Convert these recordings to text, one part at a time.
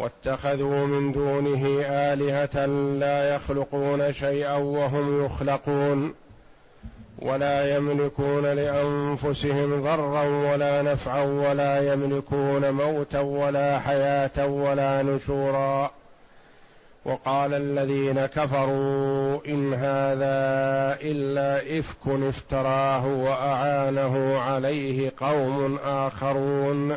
واتخذوا من دونه آلهة لا يخلقون شيئا وهم يخلقون ولا يملكون لأنفسهم ضرا ولا نفعا ولا يملكون موتا ولا حياة ولا نشورا. وقال الذين كفروا إن هذا إلا إفك افتراه وأعانه عليه قوم آخرون.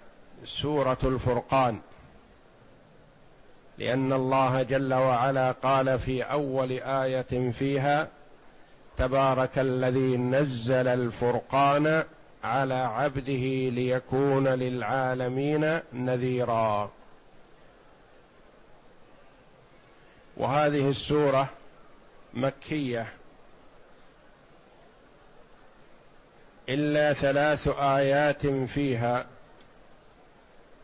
سورة الفرقان. لأن الله جل وعلا قال في أول آية فيها تبارك الذي نزل الفرقان على عبده ليكون للعالمين نذيرا. وهذه السورة مكية. إلا ثلاث آيات فيها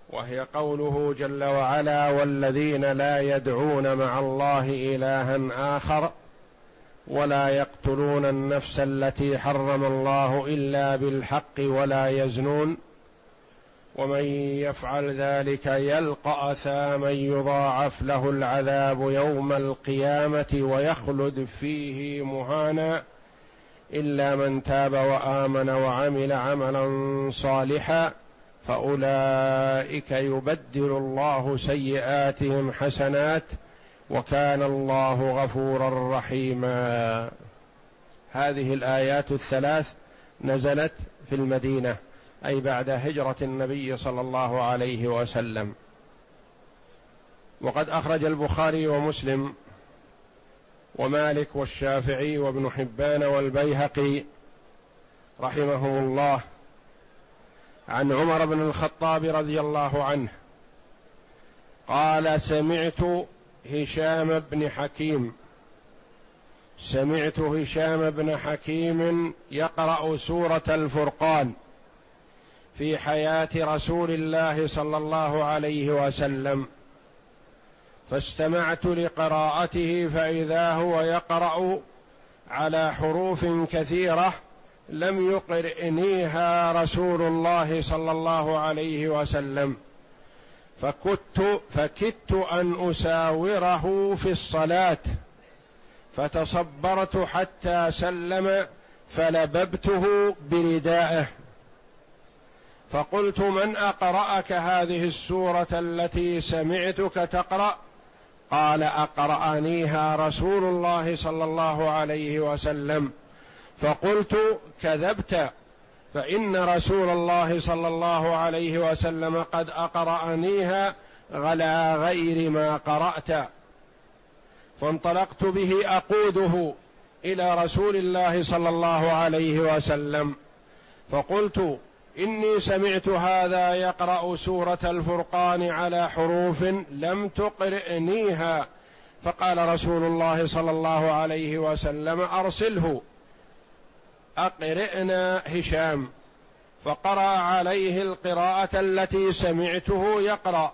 وهي قوله جل وعلا والذين لا يدعون مع الله إلها آخر ولا يقتلون النفس التي حرم الله إلا بالحق ولا يزنون ومن يفعل ذلك يلقى أثاما يضاعف له العذاب يوم القيامة ويخلد فيه مهانا إلا من تاب وآمن وعمل عملا صالحا فأولئك يبدل الله سيئاتهم حسنات وكان الله غفورا رحيما. هذه الآيات الثلاث نزلت في المدينة أي بعد هجرة النبي صلى الله عليه وسلم. وقد أخرج البخاري ومسلم ومالك والشافعي وابن حبان والبيهقي رحمهم الله عن عمر بن الخطاب رضي الله عنه قال سمعت هشام بن حكيم سمعت هشام بن حكيم يقرأ سورة الفرقان في حياة رسول الله صلى الله عليه وسلم فاستمعت لقراءته فإذا هو يقرأ على حروف كثيرة لم يقرئنيها رسول الله صلى الله عليه وسلم. فكدت فكدت أن أساوره في الصلاة. فتصبرت حتى سلم فلببته بردائه. فقلت من أقرأك هذه السورة التي سمعتك تقرأ؟ قال أقرأنيها رسول الله صلى الله عليه وسلم. فقلت كذبت فإن رسول الله صلى الله عليه وسلم قد أقرأنيها على غير ما قرأت. فانطلقت به أقوده إلى رسول الله صلى الله عليه وسلم. فقلت إني سمعت هذا يقرأ سورة الفرقان على حروف لم تقرئنيها. فقال رسول الله صلى الله عليه وسلم أرسله. أقرئنا هشام فقرأ عليه القراءة التي سمعته يقرأ.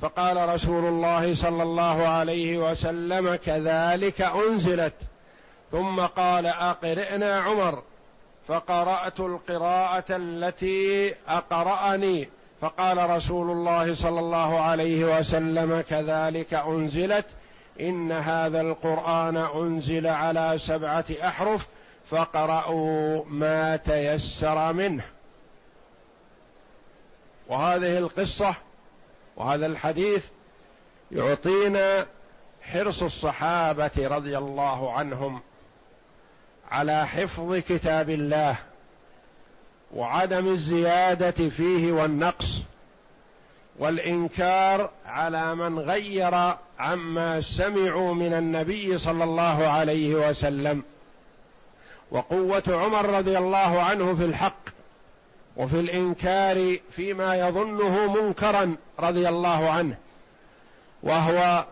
فقال رسول الله صلى الله عليه وسلم كذلك أنزلت. ثم قال أقرئنا عمر. فقرأت القراءة التي أقرأني. فقال رسول الله صلى الله عليه وسلم كذلك أنزلت. إن هذا القرآن أنزل على سبعة أحرف فقرأوا ما تيسر منه. وهذه القصة وهذا الحديث يعطينا حرص الصحابة رضي الله عنهم على حفظ كتاب الله وعدم الزيادة فيه والنقص والإنكار على من غير عما سمعوا من النبي صلى الله عليه وسلم. وقوة عمر رضي الله عنه في الحق وفي الإنكار فيما يظنه منكرا رضي الله عنه وهو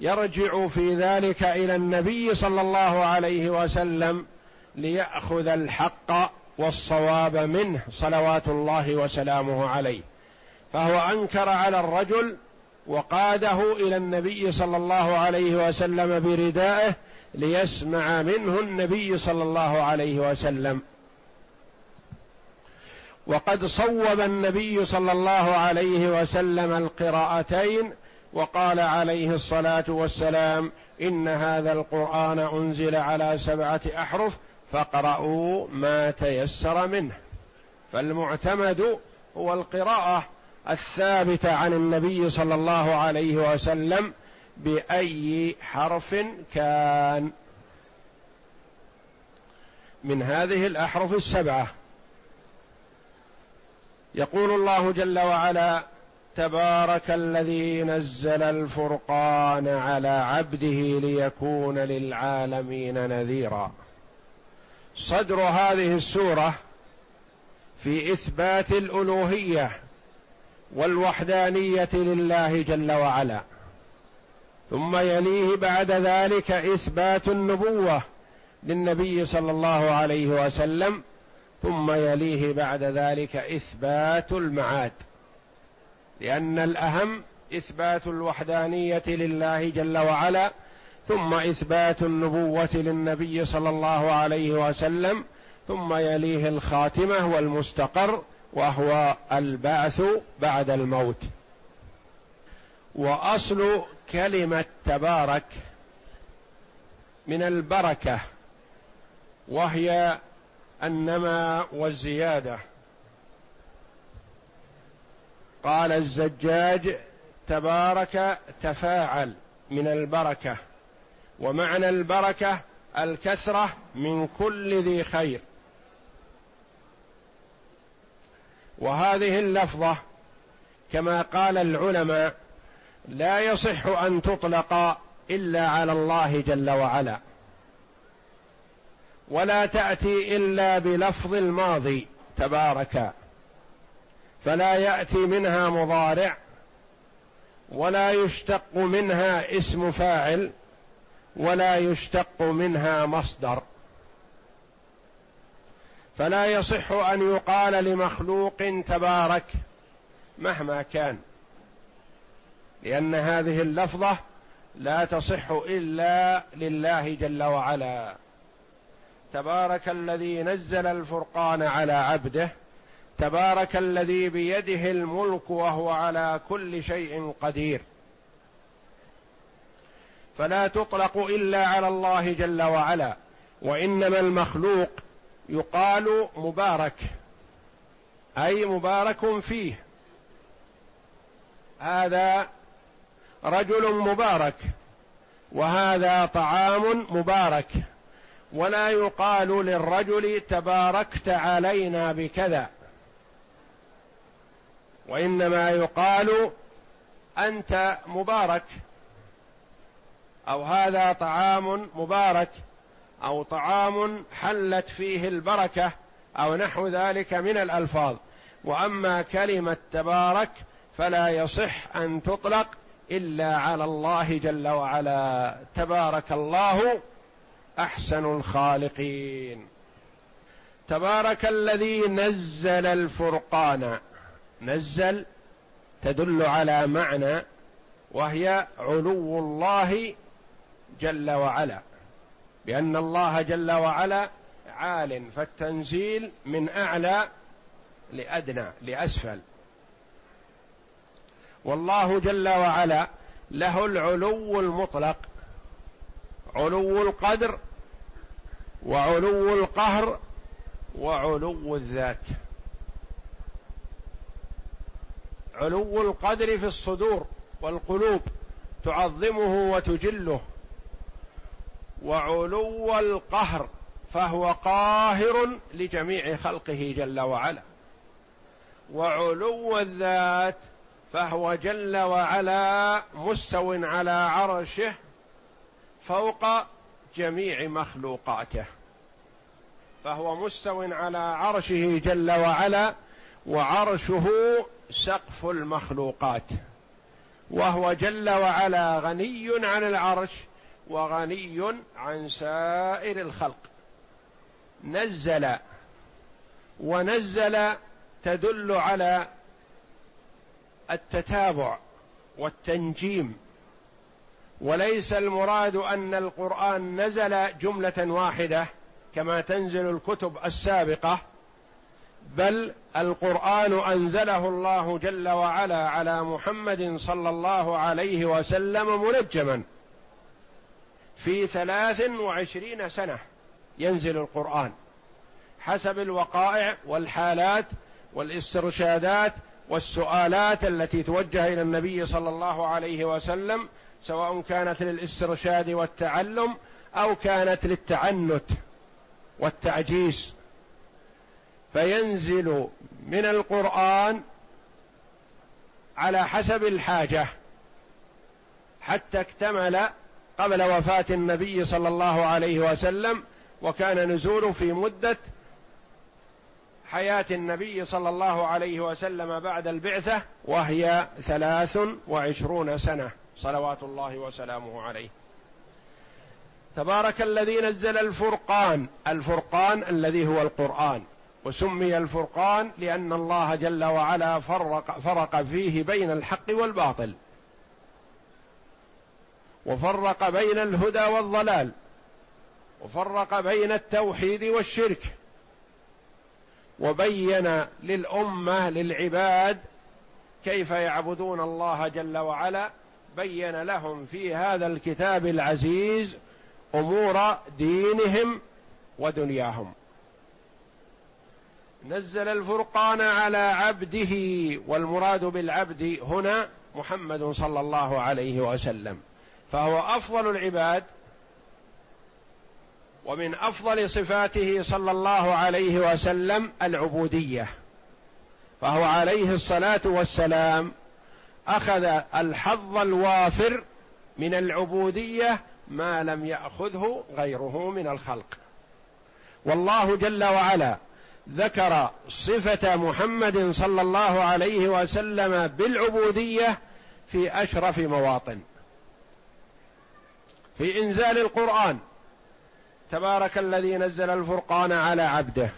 يرجع في ذلك إلى النبي صلى الله عليه وسلم ليأخذ الحق والصواب منه صلوات الله وسلامه عليه. فهو أنكر على الرجل وقاده إلى النبي صلى الله عليه وسلم بردائه ليسمع منه النبي صلى الله عليه وسلم. وقد صوب النبي صلى الله عليه وسلم القراءتين وقال عليه الصلاة والسلام إن هذا القرآن أنزل على سبعة أحرف فاقرأوا ما تيسر منه. فالمعتمد هو القراءة الثابتة عن النبي صلى الله عليه وسلم بأي حرف كان. من هذه الأحرف السبعة. يقول الله جل وعلا تبارك الذي نزل الفرقان على عبده ليكون للعالمين نذيرا. صدر هذه السورة في إثبات الألوهية والوحدانية لله جل وعلا. ثم يليه بعد ذلك إثبات النبوة للنبي صلى الله عليه وسلم ثم يليه بعد ذلك إثبات المعاد. لأن الأهم إثبات الوحدانية لله جل وعلا ثم إثبات النبوة للنبي صلى الله عليه وسلم ثم يليه الخاتمة والمستقر وهو البعث بعد الموت. وأصل كلمة تبارك من البركة وهي النماء والزيادة. قال الزجاج تبارك تفاعل من البركة ومعنى البركة الكثره من كل ذي خير. وهذه اللفظة كما قال العلماء لا يصح أن تطلق إلا على الله جل وعلا. ولا تأتي إلا بلفظ الماضي تبارك. فلا يأتي منها مضارع ولا يشتق منها اسم فاعل ولا يشتق منها مصدر. فلا يصح أن يقال لمخلوق تبارك مهما كان. لأن هذه اللفظة لا تصح إلا لله جل وعلا. تبارك الذي نزل الفرقان على عبده تبارك الذي بيده الملك وهو على كل شيء قدير. فلا تطلق إلا على الله جل وعلا وإنما المخلوق يقال مبارك أي مبارك فيه. هذا رجل مبارك وهذا طعام مبارك. ولا يقال للرجل تباركت علينا بكذا. وإنما يقال أنت مبارك أو هذا طعام مبارك أو طعام حلت فيه البركة أو نحو ذلك من الألفاظ. وأما كلمة تبارك فلا يصح أن تطلق إلا على الله جل وعلا. تبارك الله أحسن الخالقين. تبارك الذي نزل الفرقان. نزل تدل على معنى وهي علو الله جل وعلا. بأن الله جل وعلا عال فالتنزيل من أعلى لأدنى لأسفل. والله جل وعلا له العلو المطلق علو القدر وعلو القهر وعلو الذات. علو القدر في الصدور والقلوب تعظمه وتجله وعلو القهر فهو قاهر لجميع خلقه جل وعلا وعلو الذات فهو جل وعلا مستو على عرشه فوق جميع مخلوقاته. فهو مستو على عرشه جل وعلا وعرشه سقف المخلوقات. وهو جل وعلا غني عن العرش وغني عن سائر الخلق. نزل ونزل تدل على التتابع والتنجيم وليس المراد أن القرآن نزل جملة واحدة كما تنزل الكتب السابقة بل القرآن أنزله الله جل وعلا على محمد صلى الله عليه وسلم منجما في ثلاث وعشرين سنة ينزل القرآن حسب الوقائع والحالات والاسترشادات والسؤالات التي توجه إلى النبي صلى الله عليه وسلم سواء كانت للاسترشاد والتعلم أو كانت للتعنت والتعجيز. فينزل من القرآن على حسب الحاجة حتى اكتمل قبل وفاة النبي صلى الله عليه وسلم وكان نزوله في مدة حياة النبي صلى الله عليه وسلم بعد البعثة وهي ثلاث وعشرون سنة صلوات الله وسلامه عليه. تبارك الذي نزل الفرقان الفرقان الذي هو القرآن وسمي الفرقان لأن الله جل وعلا فرق فرق فيه بين الحق والباطل. وفرق بين الهدى والضلال وفرق بين التوحيد والشرك. وبين للأمة للعباد كيف يعبدون الله جل وعلا بين لهم في هذا الكتاب العزيز أمور دينهم ودنياهم. نزل الفرقان على عبده والمراد بالعبد هنا محمد صلى الله عليه وسلم فهو أفضل العباد ومن أفضل صفاته صلى الله عليه وسلم العبودية فهو عليه الصلاة والسلام أخذ الحظ الوافر من العبودية ما لم يأخذه غيره من الخلق. والله جل وعلا ذكر صفة محمد صلى الله عليه وسلم بالعبودية في أشرف مواطن في إنزال القرآن. تبارك الذي نزل الفرقان على عبده.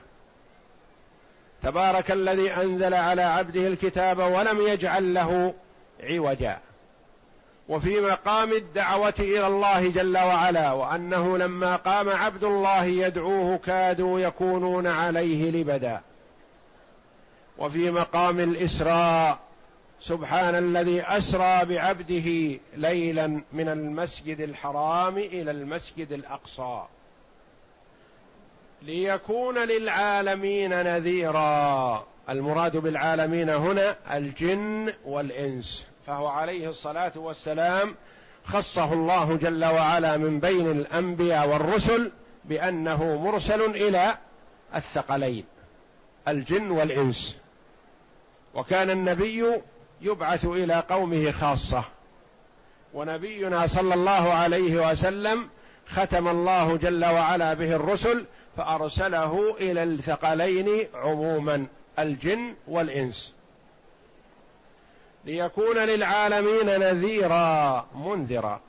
تبارك الذي أنزل على عبده الكتاب ولم يجعل له عوجا. وفي مقام الدعوة إلى الله جل وعلا وأنه لما قام عبد الله يدعوه كادوا يكونون عليه لبدا. وفي مقام الإسراء سبحان الذي أسرى بعبده ليلا من المسجد الحرام إلى المسجد الأقصى. ليكون للعالمين نذيرا. المراد بالعالمين هنا الجن والإنس. فهو عليه الصلاة والسلام خصه الله جل وعلا من بين الأنبياء والرسل بأنه مرسل إلى الثقلين الجن والإنس. وكان النبي يبعث إلى قومه خاصة. ونبينا صلى الله عليه وسلم ختم الله جل وعلا به الرسل فأرسله إلى الثقلين عموما الجن والإنس. ليكون للعالمين نذيرا منذرا.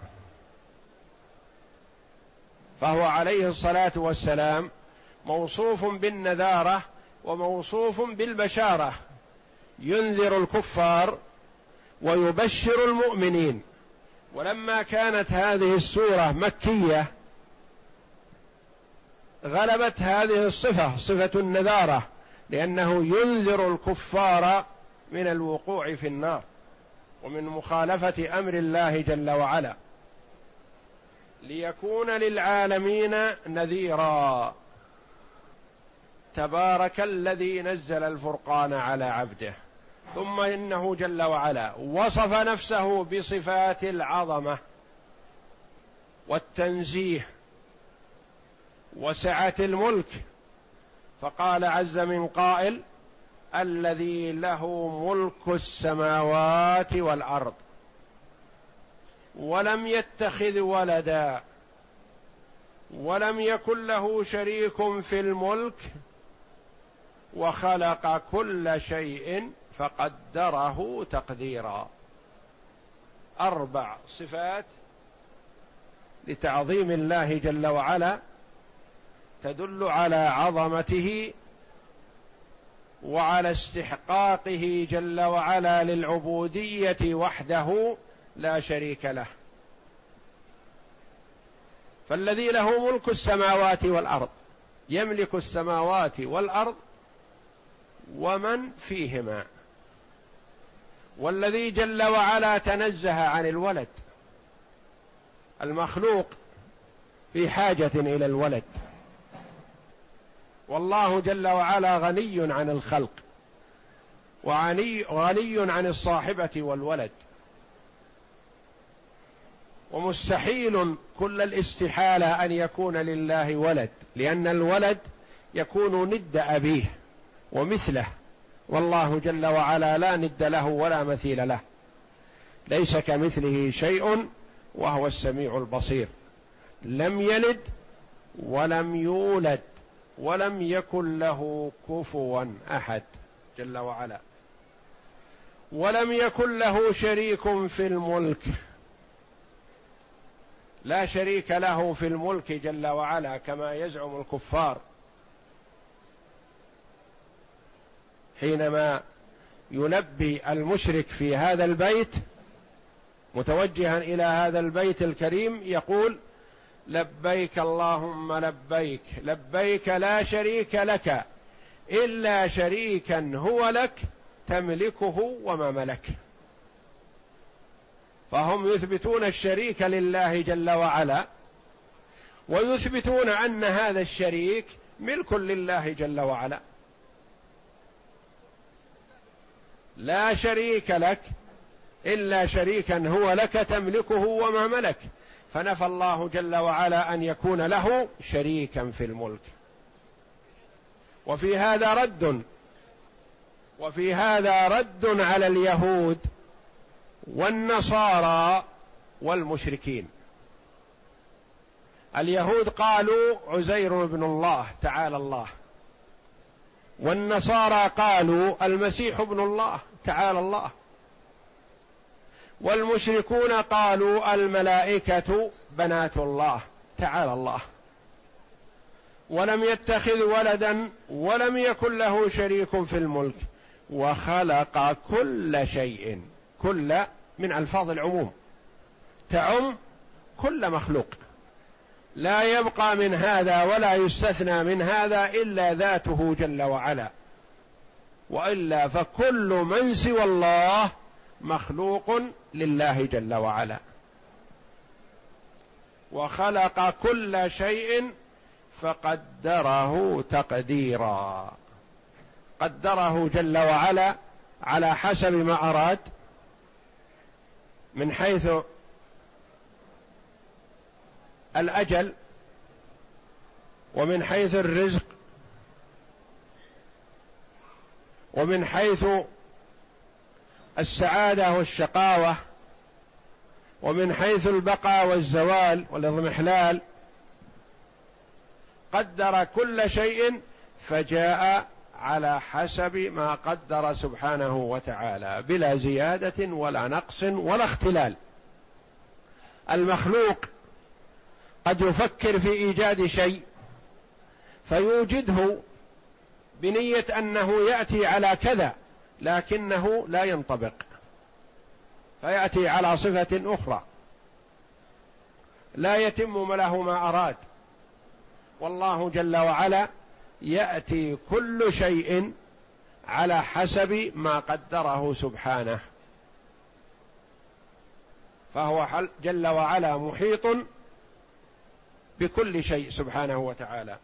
فهو عليه الصلاة والسلام موصوف بالنذارة وموصوف بالبشارة. ينذر الكفار ويبشر المؤمنين. ولما كانت هذه السورة مكية غلبت هذه الصفة صفة النذارة لأنه ينذر الكفار من الوقوع في النار ومن مخالفة أمر الله جل وعلا. ليكون للعالمين نذيرا. تبارك الذي نزل الفرقان على عبده. ثم إنه جل وعلا وصف نفسه بصفات العظمة والتنزيه. وسعه الملك. فقال عز من قائل الذي له ملك السماوات والأرض ولم يتخذ ولدا ولم يكن له شريك في الملك وخلق كل شيء فقدره تقديرا. أربع صفات لتعظيم الله جل وعلا. تدل على عظمته وعلى استحقاقه جل وعلا للعبودية وحده لا شريك له. فالذي له ملك السماوات والأرض يملك السماوات والأرض ومن فيهما. والذي جل وعلا تنزه عن الولد المخلوق في حاجة إلى الولد. والله جل وعلا غني عن الخلق وغني غني عن الصاحبة والولد. ومستحيل كل الاستحالة أن يكون لله ولد لأن الولد يكون ند أبيه ومثله. والله جل وعلا لا ند له ولا مثيل له. ليس كمثله شيء وهو السميع البصير. لم يلد ولم يولد. ولم يكن له كفوا أحد جل وعلا. ولم يكن له شريك في الملك. لا شريك له في الملك جل وعلا كما يزعم الكفار. حينما يلبي المشرك في هذا البيت متوجها إلى هذا البيت الكريم يقول لبيك اللهم لبيك لبيك لا شريك لك إلا شريكا هو لك تملكه وما ملك. فهم يثبتون الشريك لله جل وعلا ويثبتون أن هذا الشريك ملك لله جل وعلا. لا شريك لك إلا شريكا هو لك تملكه وما ملك. فنفى الله جل وعلا أن يكون له شريكا في الملك. وفي هذا رد وفي هذا رد على اليهود والنصارى والمشركين. اليهود قالوا عزير بن الله تعالى الله والنصارى قالوا المسيح ابن الله تعالى الله. والمشركون قالوا الملائكة بنات الله تعالى الله. ولم يتخذ ولدا ولم يكن له شريك في الملك وخلق كل شيء كل من ألفاظ العموم. تعم كل مخلوق. لا يبقى من هذا ولا يستثنى من هذا إلا ذاته جل وعلا. وإلا فكل من سوى الله مخلوق لله جل وعلا. وخلق كل شيء فقدره تقديرا. قدره جل وعلا على حسب ما أراد. من حيث الأجل ومن حيث الرزق ومن حيث السعادة والشقاوة ومن حيث البقاء والزوال والاضمحلال قدر كل شيء فجاء على حسب ما قدر سبحانه وتعالى بلا زيادة ولا نقص ولا اختلال. المخلوق قد يفكر في إيجاد شيء فيوجده بنية أنه يأتي على كذا. لكنه لا ينطبق فيأتي على صفة أخرى. لا يتم له ما أراد. والله جل وعلا يأتي كل شيء على حسب ما قدره سبحانه. فهو جل وعلا محيط بكل شيء سبحانه وتعالى.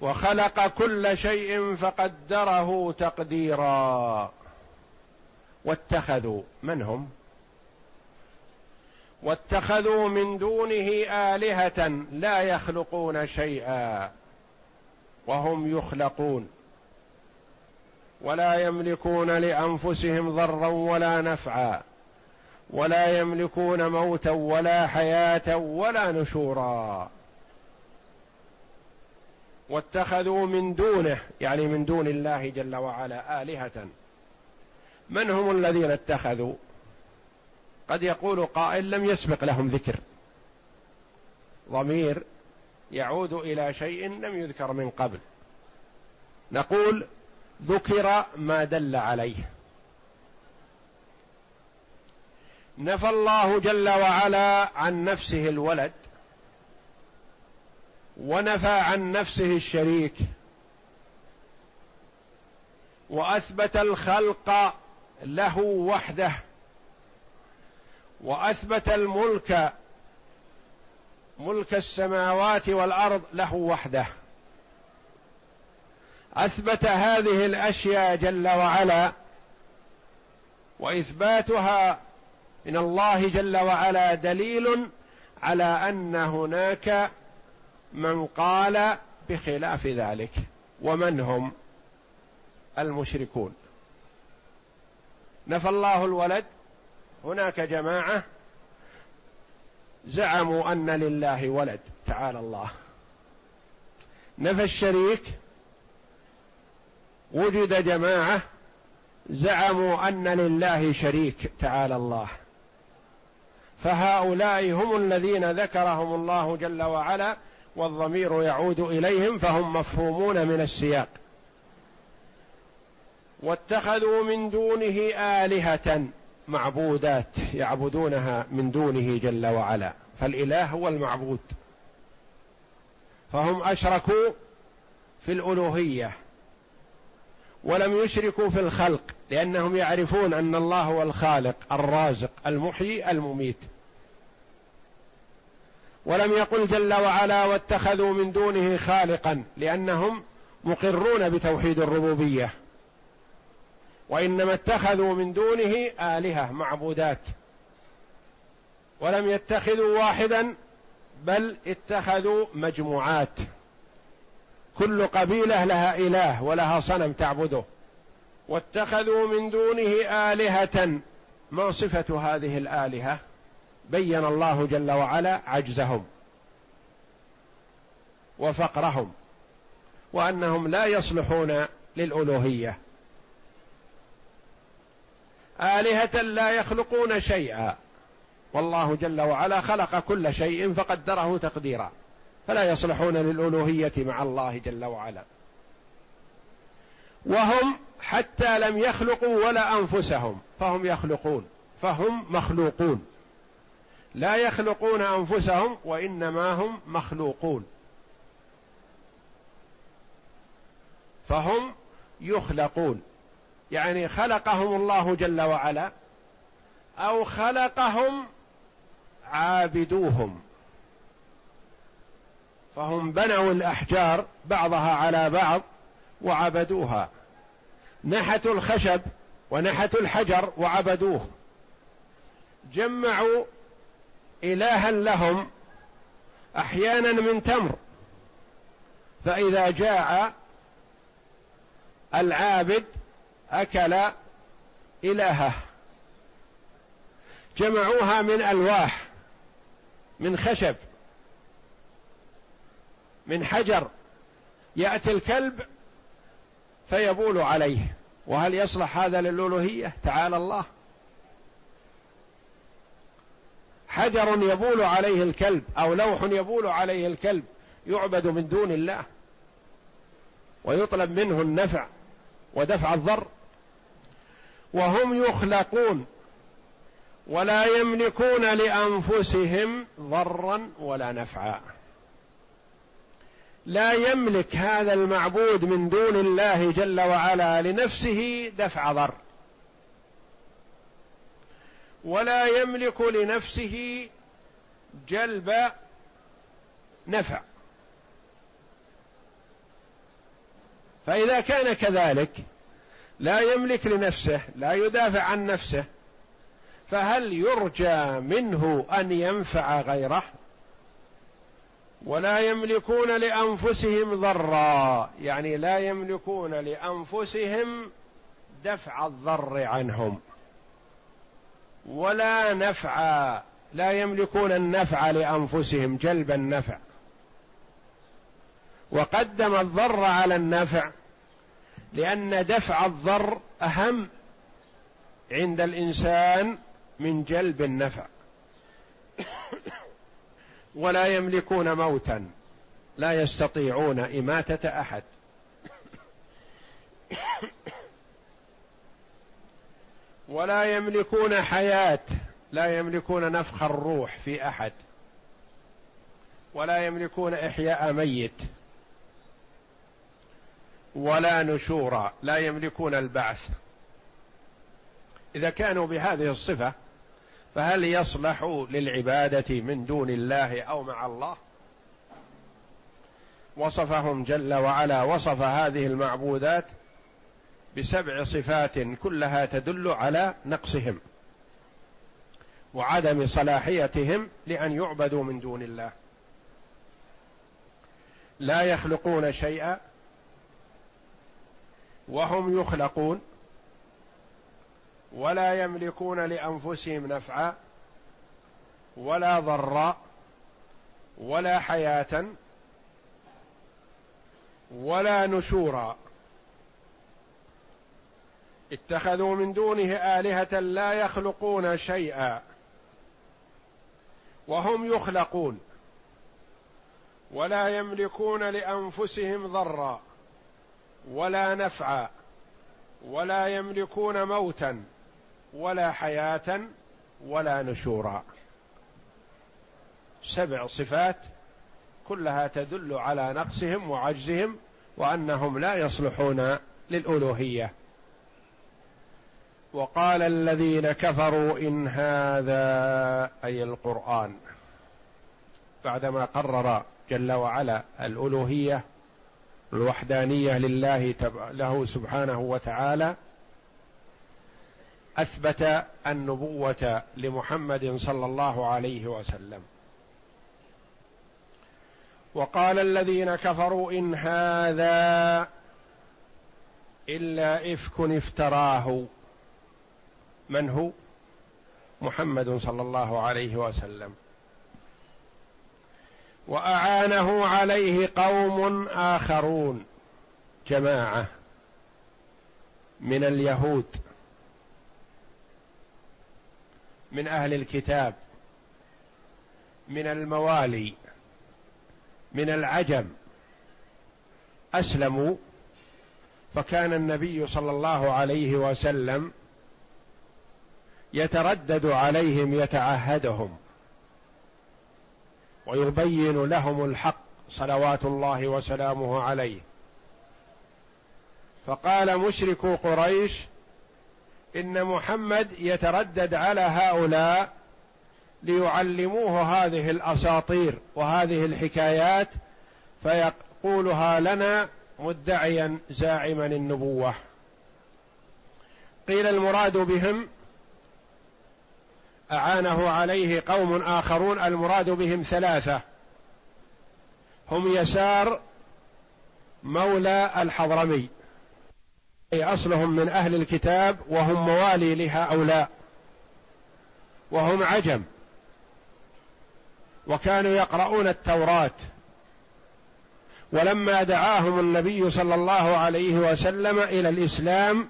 وخلق كل شيء فقدره تقديرا. واتخذوا من هم؟ واتخذوا من دونه آلهة لا يخلقون شيئا وهم يخلقون. ولا يملكون لأنفسهم ضرا ولا نفعا. ولا يملكون موتا ولا حياة ولا نشورا. واتخذوا من دونه يعني من دون الله جل وعلا آلهة. من هم الذين اتخذوا؟ قد يقول قائل لم يسبق لهم ذكر. ضمير يعود إلى شيء لم يذكر من قبل. نقول ذكر ما دل عليه. نفى الله جل وعلا عن نفسه الولد ونفى عن نفسه الشريك. وأثبت الخلق له وحده. وأثبت الملك ملك السماوات والأرض له وحده. أثبت هذه الأشياء جل وعلا وإثباتها من الله جل وعلا دليل على أن هناك من قال بخلاف ذلك ومن هم؟ المشركون. نفى الله الولد. هناك جماعة زعموا أن لله ولد تعالى الله. نفى الشريك. وجد جماعة زعموا أن لله شريك تعالى الله. فهؤلاء هم الذين ذكرهم الله جل وعلا والضمير يعود إليهم فهم مفهومون من السياق. واتخذوا من دونه آلهة معبودات يعبدونها من دونه جل وعلا فالإله هو المعبود. فهم أشركوا في الألوهية ولم يشركوا في الخلق لأنهم يعرفون أن الله هو الخالق الرازق المحيي المميت. ولم يقل جل وعلا واتخذوا من دونه خالقا لأنهم مقرون بتوحيد الربوبية. وإنما اتخذوا من دونه آلهة معبودات. ولم يتخذوا واحدا بل اتخذوا مجموعات. كل قبيلة لها إله ولها صنم تعبده. واتخذوا من دونه آلهة. ما صفة هذه الآلهة؟ بين الله جل وعلا عجزهم وفقرهم وأنهم لا يصلحون للألوهية. آلهة لا يخلقون شيئا. والله جل وعلا خلق كل شيء فقدره تقديرا. فلا يصلحون للألوهية مع الله جل وعلا. وهم حتى لم يخلقوا ولا أنفسهم. فهم يخلقون. فهم مخلوقون. لا يخلقون أنفسهم وإنما هم مخلوقون. فهم يخلقون. يعني خلقهم الله جل وعلا أو خلقهم عابدوهم. فهم بنوا الأحجار بعضها على بعض وعبدوها. نحتوا الخشب ونحتوا الحجر وعبدوه. جمعوا إلها لهم أحيانا من تمر فإذا جاع العابد أكل إلهه جمعوها من ألواح من خشب من حجر يأتي الكلب فيبول عليه. وهل يصلح هذا للألوهية؟ تعالى الله. حجر يبول عليه الكلب أو لوح يبول عليه الكلب يعبد من دون الله ويطلب منه النفع ودفع الضر وهم يخلقون ولا يملكون لأنفسهم ضرا ولا نفعا. لا يملك هذا المعبود من دون الله جل وعلا لنفسه دفع ضر. ولا يملك لنفسه جلب نفع. فإذا كان كذلك لا يملك لنفسه لا يدافع عن نفسه فهل يرجى منه أن ينفع غيره؟ ولا يملكون لأنفسهم ضرا يعني لا يملكون لأنفسهم دفع الضر عنهم. ولا نفعا لا يملكون النفع لأنفسهم جلب النفع. وقدم الضر على النفع لأن دفع الضر أهم عند الإنسان من جلب النفع. ولا يملكون موتا لا يستطيعون إماتة أحد. ولا يملكون حياة لا يملكون نفخ الروح في أحد ولا يملكون إحياء ميت ولا نشورا لا يملكون البعث. إذا كانوا بهذه الصفة فهل يصلح للعبادة من دون الله أو مع الله؟ وصفهم جل وعلا وصف هذه المعبودات بسبع صفات كلها تدل على نقصهم وعدم صلاحيتهم لأن يعبدوا من دون الله. لا يخلقون شيئا وهم يخلقون ولا يملكون لأنفسهم نفعا ولا ضرا ولا حياة ولا نشورا. اتخذوا من دونه آلهة لا يخلقون شيئا وهم يخلقون ولا يملكون لأنفسهم ضرا ولا نفعا ولا يملكون موتا ولا حياة ولا نشورا. سبع صفات كلها تدل على نقصهم وعجزهم وأنهم لا يصلحون للألوهية. وقال الذين كفروا إن هذا أي القرآن. بعدما قرر جل وعلا الألوهية الوحدانية لله له سبحانه وتعالى أثبت النبوة لمحمد صلى الله عليه وسلم. وقال الذين كفروا إن هذا إلا إفك افتراه. من هو؟ محمد صلى الله عليه وسلم. وأعانه عليه قوم آخرون جماعة من اليهود من أهل الكتاب من الموالي من العجم. أسلموا فكان النبي صلى الله عليه وسلم يتردد عليهم يتعهدهم. ويبين لهم الحق صلوات الله وسلامه عليه. فقال مشركو قريش إن محمد يتردد على هؤلاء ليعلموه هذه الأساطير وهذه الحكايات فيقولها لنا مدعيا زاعما النبوة. قيل المراد بهم أعانه عليه قوم آخرون المراد بهم ثلاثة. هم يسار مولى الحضرمي. أي أصلهم من أهل الكتاب وهم موالي لهؤلاء وهم عجم. وكانوا يقرؤون التوراة. ولما دعاهم النبي صلى الله عليه وسلم إلى الإسلام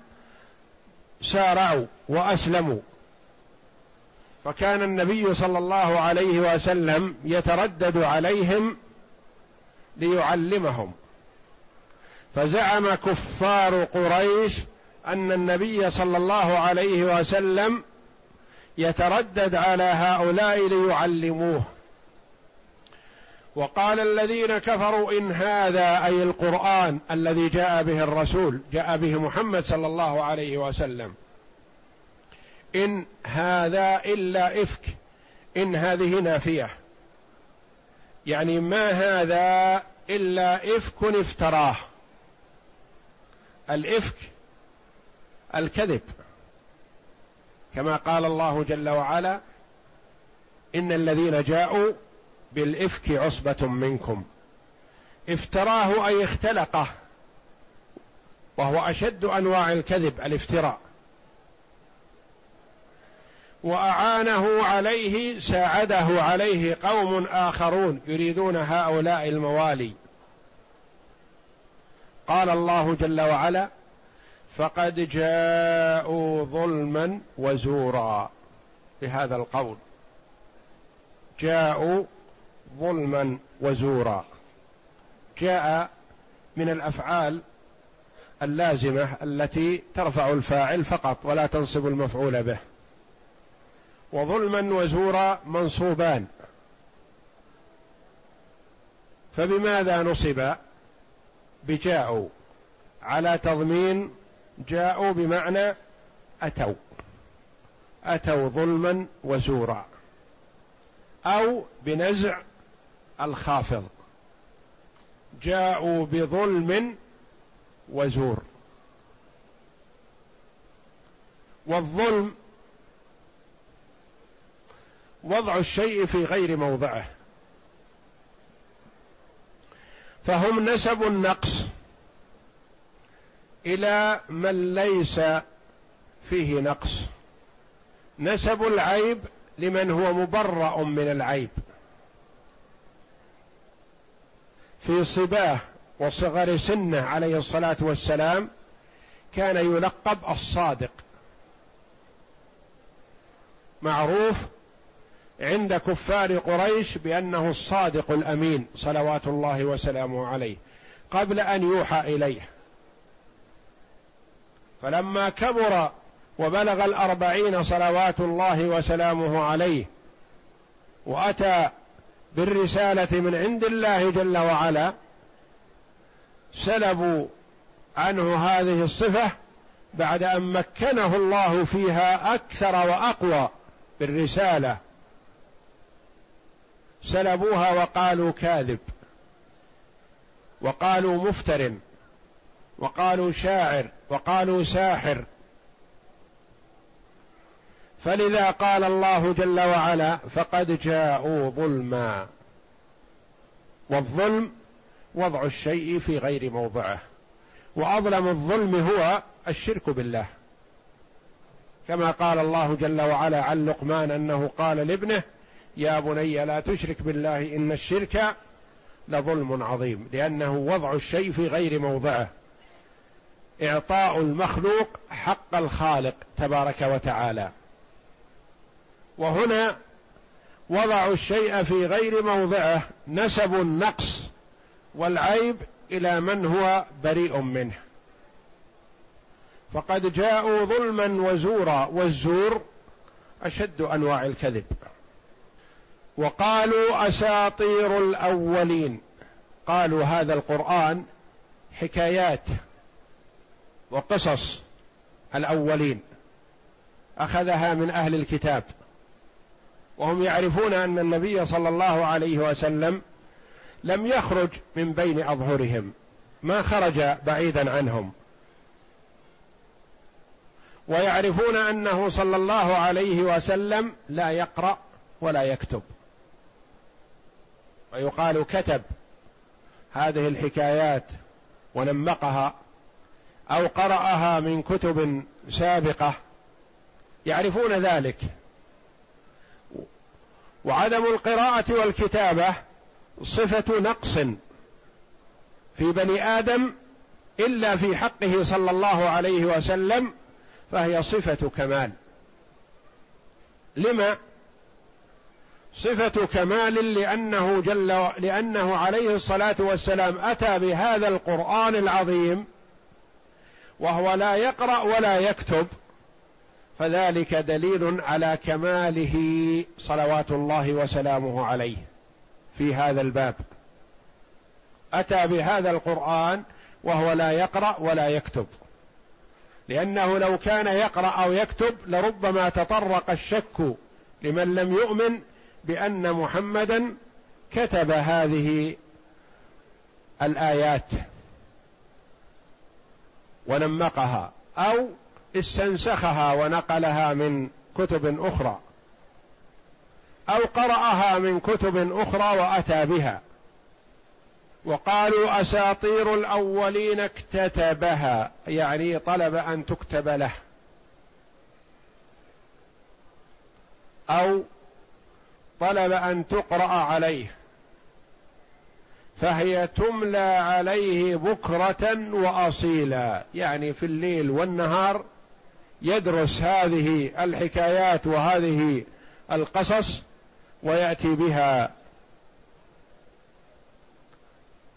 سارعوا وأسلموا. فكان النبي صلى الله عليه وسلم يتردد عليهم ليعلمهم. فزعم كفار قريش أن النبي صلى الله عليه وسلم يتردد على هؤلاء ليعلموه. وقال الذين كفروا إن هذا أي القرآن الذي جاء به الرسول جاء به محمد صلى الله عليه وسلم. إن هذا إلا إفك إن هذه نافية. يعني ما هذا إلا إفك افتراه. الإفك الكذب. كما قال الله جل وعلا إن الذين جاءوا بالإفك عصبة منكم. افتراه أي اختلقه. وهو أشد أنواع الكذب الافتراء. وأعانه عليه ساعده عليه قوم آخرون يريدون هؤلاء الموالي. قال الله جل وعلا فقد جاءوا ظلما وزورا. بهذا القول. جاءوا ظلما وزورا. جاء من الأفعال اللازمة التي ترفع الفاعل فقط ولا تنصب المفعول به. وظلما وزورا منصوبان. فبماذا نصب؟ بجاءوا. على تضمين جاءوا بمعنى أتوا. أتوا ظلما وزورا. أو بنزع الخافض. جاءوا بظلم وزور. والظلم وضع الشيء في غير موضعه. فهم نسبوا النقص إلى من ليس فيه نقص. نسبوا العيب لمن هو مبرأ من العيب. في صباه وصغر سنه عليه الصلاة والسلام كان يلقب الصادق. معروف عند كفار قريش بأنه الصادق الأمين صلوات الله وسلامه عليه قبل أن يوحى إليه. فلما كبر وبلغ الأربعين صلوات الله وسلامه عليه وأتى بالرسالة من عند الله جل وعلا سلبوا عنه هذه الصفة بعد أن مكنه الله فيها أكثر وأقوى بالرسالة سلبوها وقالوا كاذب وقالوا مفتر وقالوا شاعر وقالوا ساحر. فلذا قال الله جل وعلا فقد جاءوا ظلما والظلم وضع الشيء في غير موضعه وأظلم الظلم هو الشرك بالله. كما قال الله جل وعلا عن لقمان أنه قال لابنه يا بني لا تشرك بالله إن الشرك لظلم عظيم لأنه وضع الشيء في غير موضعه. إعطاء المخلوق حق الخالق تبارك وتعالى. وهنا وضعوا الشيء في غير موضعه نسبوا النقص والعيب إلى من هو بريء منه. فقد جاءوا ظلما وزورا والزور أشد أنواع الكذب. وقالوا أساطير الأولين. قالوا هذا القرآن حكايات وقصص الأولين. أخذها من أهل الكتاب. وهم يعرفون أن النبي صلى الله عليه وسلم لم يخرج من بين أظهرهم. ما خرج بعيدا عنهم. ويعرفون أنه صلى الله عليه وسلم لا يقرأ ولا يكتب. ويقال كتب هذه الحكايات ونمقها أو قرأها من كتب سابقة يعرفون ذلك. وعدم القراءة والكتابة صفة نقص في بني آدم إلا في حقه صلى الله عليه وسلم فهي صفة كمال. لما؟ صفة كمال لأنه جل لأنه عليه الصلاة والسلام أتى بهذا القرآن العظيم وهو لا يقرأ ولا يكتب فذلك دليل على كماله صلوات الله وسلامه عليه في هذا الباب. أتى بهذا القرآن وهو لا يقرأ ولا يكتب. لأنه لو كان يقرأ أو يكتب لربما تطرق الشك لمن لم يؤمن بأن محمدا كتب هذه الآيات ونمقها أو استنسخها ونقلها من كتب أخرى أو قرأها من كتب أخرى وأتى بها. وقالوا أساطير الأولين اكتتبها يعني طلب أن تكتب له. أو طلب أن تقرأ عليه. فهي تملى عليه بكرة وأصيلا. يعني في الليل والنهار يدرس هذه الحكايات وهذه القصص ويأتي بها.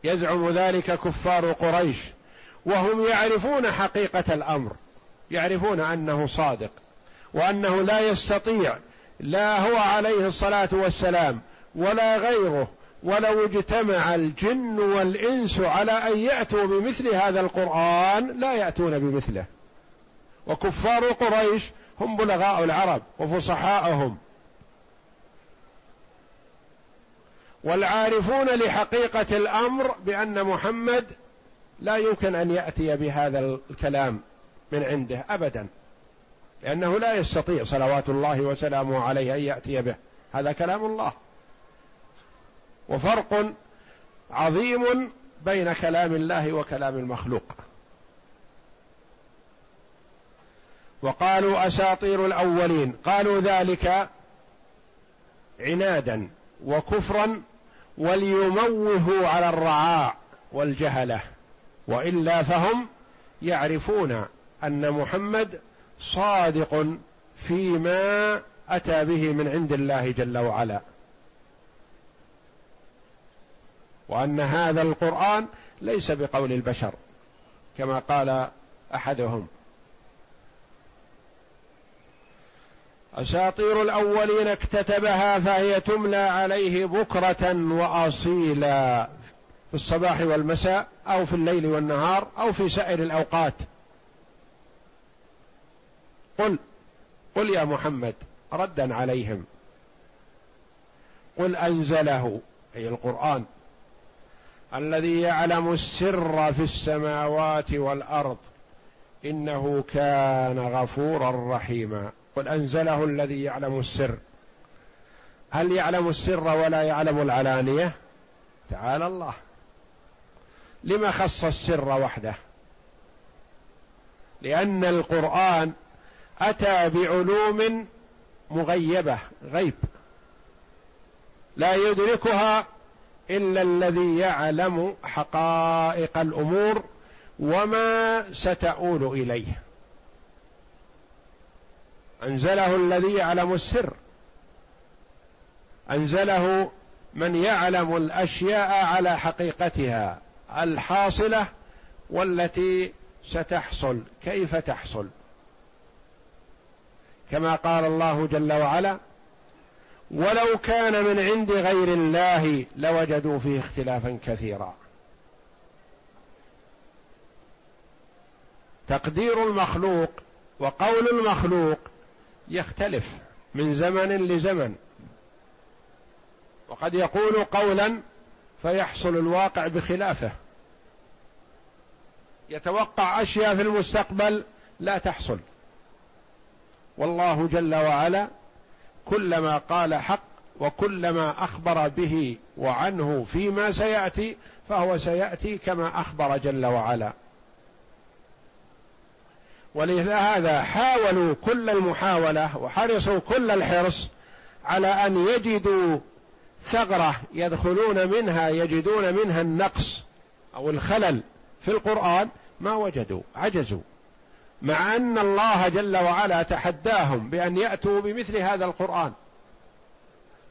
يزعم ذلك كفار قريش. وهم يعرفون حقيقة الأمر. يعرفون أنه صادق. وأنه لا يستطيع لا هو عليه الصلاة والسلام ولا غيره ولو اجتمع الجن والإنس على أن يأتوا بمثل هذا القرآن لا يأتون بمثله. وكفار قريش هم بلغاء العرب وفصحاءهم. والعارفون لحقيقة الأمر بأن محمد لا يمكن أن يأتي بهذا الكلام من عنده ابدا. لأنه لا يستطيع صلوات الله وسلامه عليه أن يأتي به. هذا كلام الله. وفرق عظيم بين كلام الله وكلام المخلوق. وقالوا أساطير الأولين. قالوا ذلك عنادا وكفرا وليموهوا على الرعاع والجهلة. وإلا فهم يعرفون أن محمد صادق فيما أتى به من عند الله جل وعلا. وأن هذا القرآن ليس بقول البشر كما قال أحدهم. أساطير الأولين اكتتبها فهي تملى عليه بكرة وأصيلا في الصباح والمساء أو في الليل والنهار أو في سائر الأوقات. قل قل يا محمد ردا عليهم. قل أنزله أي القرآن الذي يعلم السر في السماوات والأرض إنه كان غفورا رحيما. قل أنزله الذي يعلم السر. هل يعلم السر ولا يعلم العلانية؟ تعالى الله. لما خص السر وحده؟ لأن القرآن أتى بعلوم مغيبة غيب. لا يدركها إلا الذي يعلم حقائق الأمور وما ستؤول إليه. أنزله الذي يعلم السر. أنزله من يعلم الأشياء على حقيقتها الحاصلة والتي ستحصل كيف تحصل؟ كما قال الله جل وعلا ولو كان من عند غير الله لوجدوا فيه اختلافا كثيرا. تقدير المخلوق وقول المخلوق يختلف من زمن لزمن. وقد يقول قولا فيحصل الواقع بخلافه. يتوقع أشياء في المستقبل لا تحصل. والله جل وعلا كلما قال حق وكلما أخبر به وعنه فيما سيأتي فهو سيأتي كما أخبر جل وعلا. ولهذا حاولوا كل المحاولة وحرصوا كل الحرص على أن يجدوا ثغرة يدخلون منها يجدون منها النقص أو الخلل في القرآن ما وجدوا عجزوا. مع أن الله جل وعلا تحداهم بأن يأتوا بمثل هذا القرآن.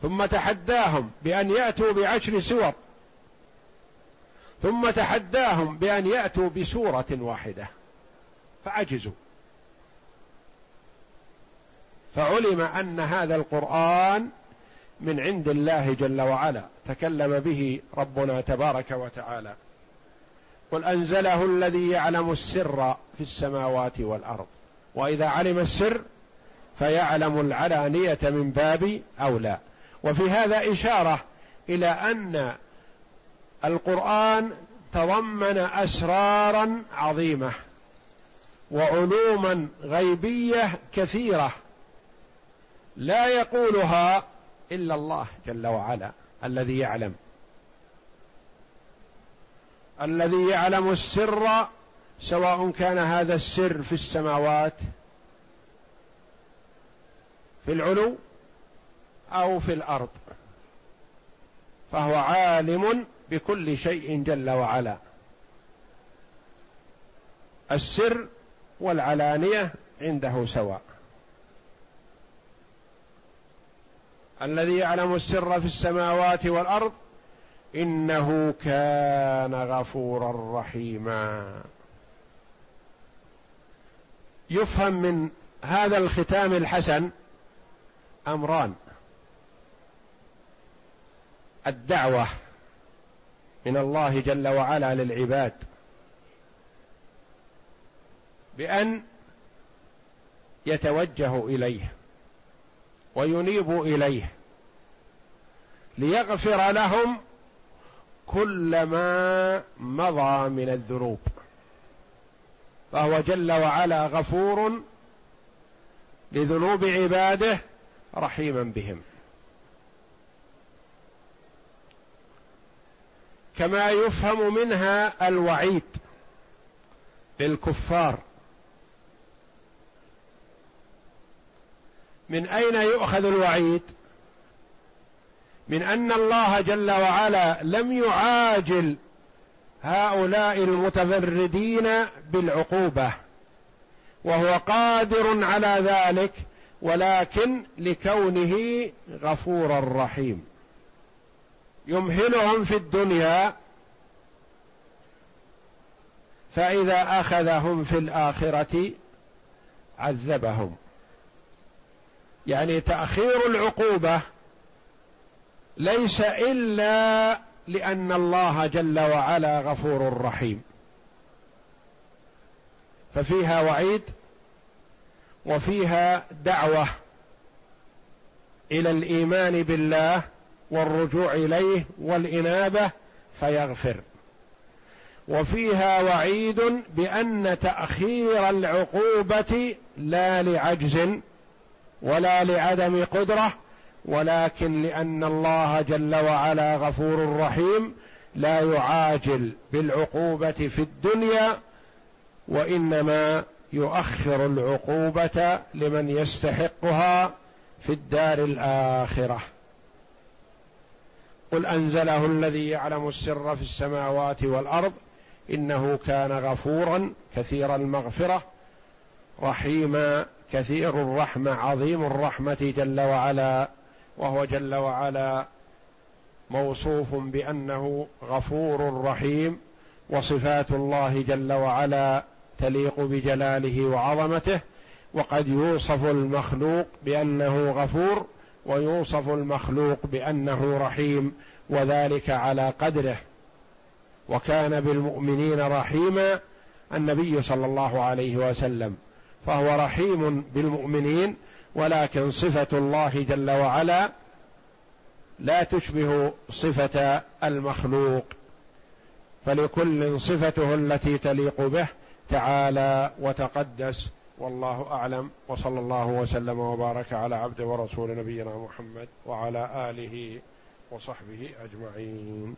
ثم تحداهم بأن يأتوا بعشر سور. ثم تحداهم بأن يأتوا بسورة واحدة. فعجزوا. فعلم أن هذا القرآن من عند الله جل وعلا. تكلم به ربنا تبارك وتعالى. قل أنزله الذي يعلم السر في السماوات والأرض. وإذا علم السر فيعلم العلانية من باب أولى. وفي هذا إشارة إلى أن القرآن تضمن أسرارا عظيمة وعلوما غيبية كثيرة لا يقولها إلا الله جل وعلا الذي يعلم. الذي يعلم السر سواء كان هذا السر في السماوات في العلو أو في الأرض. فهو عالم بكل شيء جل وعلا. السر والعلانية عنده سواء. الذي يعلم السر في السماوات والأرض إنه كان غفورا رحيما. يفهم من هذا الختام الحسن أمران. الدعوة من الله جل وعلا للعباد. بأن يتوجهوا إليه وينيبوا إليه ليغفر لهم كل ما مضى من الذنوب. فهو جل وعلا غفور لذنوب عباده رحيما بهم. كما يفهم منها الوعيد للكفار من أين يؤخذ الوعيد؟ من أن الله جل وعلا لم يعاجل هؤلاء المتفردين بالعقوبة وهو قادر على ذلك ولكن لكونه غفورا رحيم. يمهلهم في الدنيا فإذا أخذهم في الآخرة عذبهم. يعني تأخير العقوبة ليس إلا لأن الله جل وعلا غفور رحيم. ففيها وعيد وفيها دعوة إلى الإيمان بالله والرجوع إليه والإنابة فيغفر. وفيها وعيد بأن تأخير العقوبة لا لعجز ولا لعدم قدرة ولكن لأن الله جل وعلا غفور رحيم لا يعاجل بالعقوبة في الدنيا وإنما يؤخر العقوبة لمن يستحقها في الدار الآخرة. قل أنزله الذي يعلم السر في السماوات والأرض إنه كان غفورا كثير المغفرة رحيما كثير الرحمة عظيم الرحمة جل وعلا. وهو جل وعلا موصوف بأنه غفور رحيم وصفات الله جل وعلا تليق بجلاله وعظمته وقد يوصف المخلوق بأنه غفور ويوصف المخلوق بأنه رحيم وذلك على قدره. وكان بالمؤمنين رحيما النبي صلى الله عليه وسلم فهو رحيم بالمؤمنين ولكن صفة الله جل وعلا لا تشبه صفة المخلوق. فلكل صفته التي تليق به تعالى وتقدس والله أعلم. وصلى الله وسلم وبارك على عبد ورسول نبينا محمد وعلى آله وصحبه أجمعين.